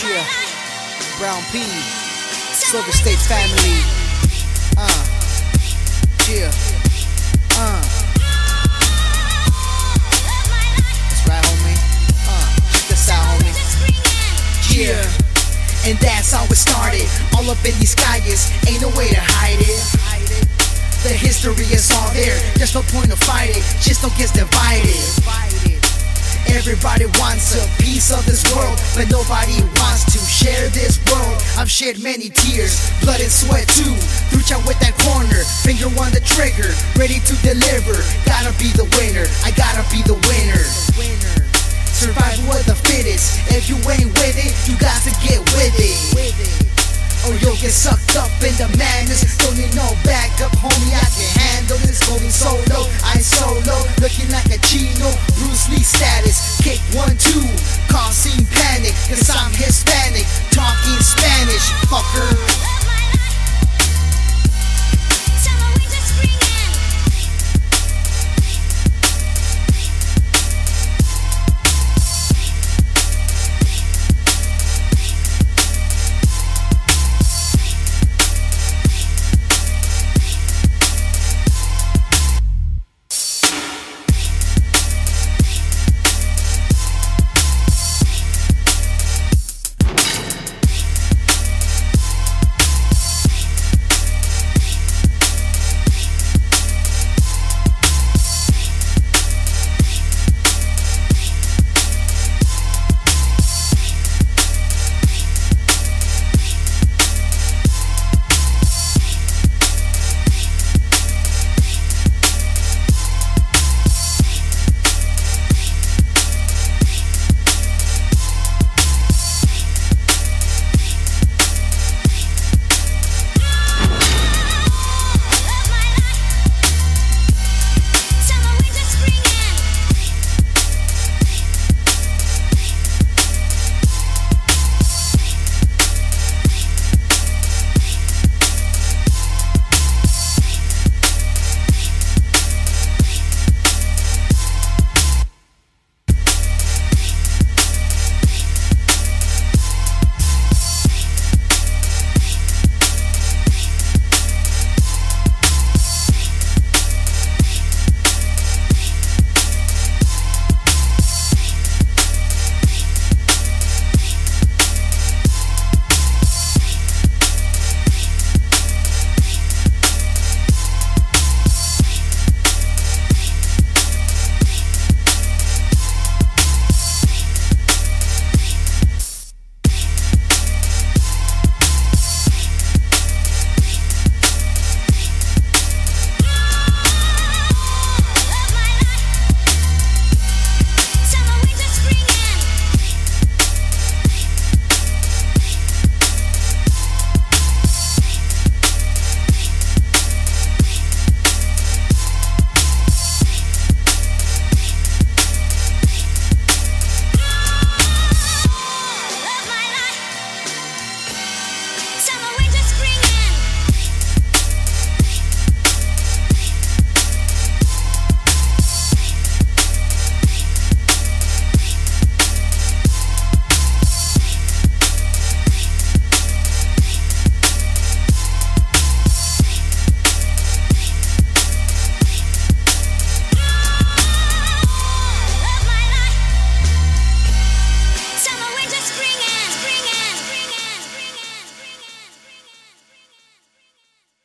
Yeah, Brown P, Silver State family. Uh, yeah, uh. That's right, homie. Uh, check this out, homie. Yeah, and that's how it started. All up in these skies, ain't no way to hide it. The history is all there, there's no point to fight it, just don't get divided. Everybody wants a piece of this world, but nobody wants to share this world. I've shed many tears, blood and sweat too. Reach out with that corner, finger on the trigger, ready to deliver. Gotta be the winner, I gotta be the winner. Survival of the fittest. If you ain't with it, you got to get with it. Oh, or you'll get sucked up in the madness. Don't need no backup, homie. I can handle this. Going solo, I solo. Looking like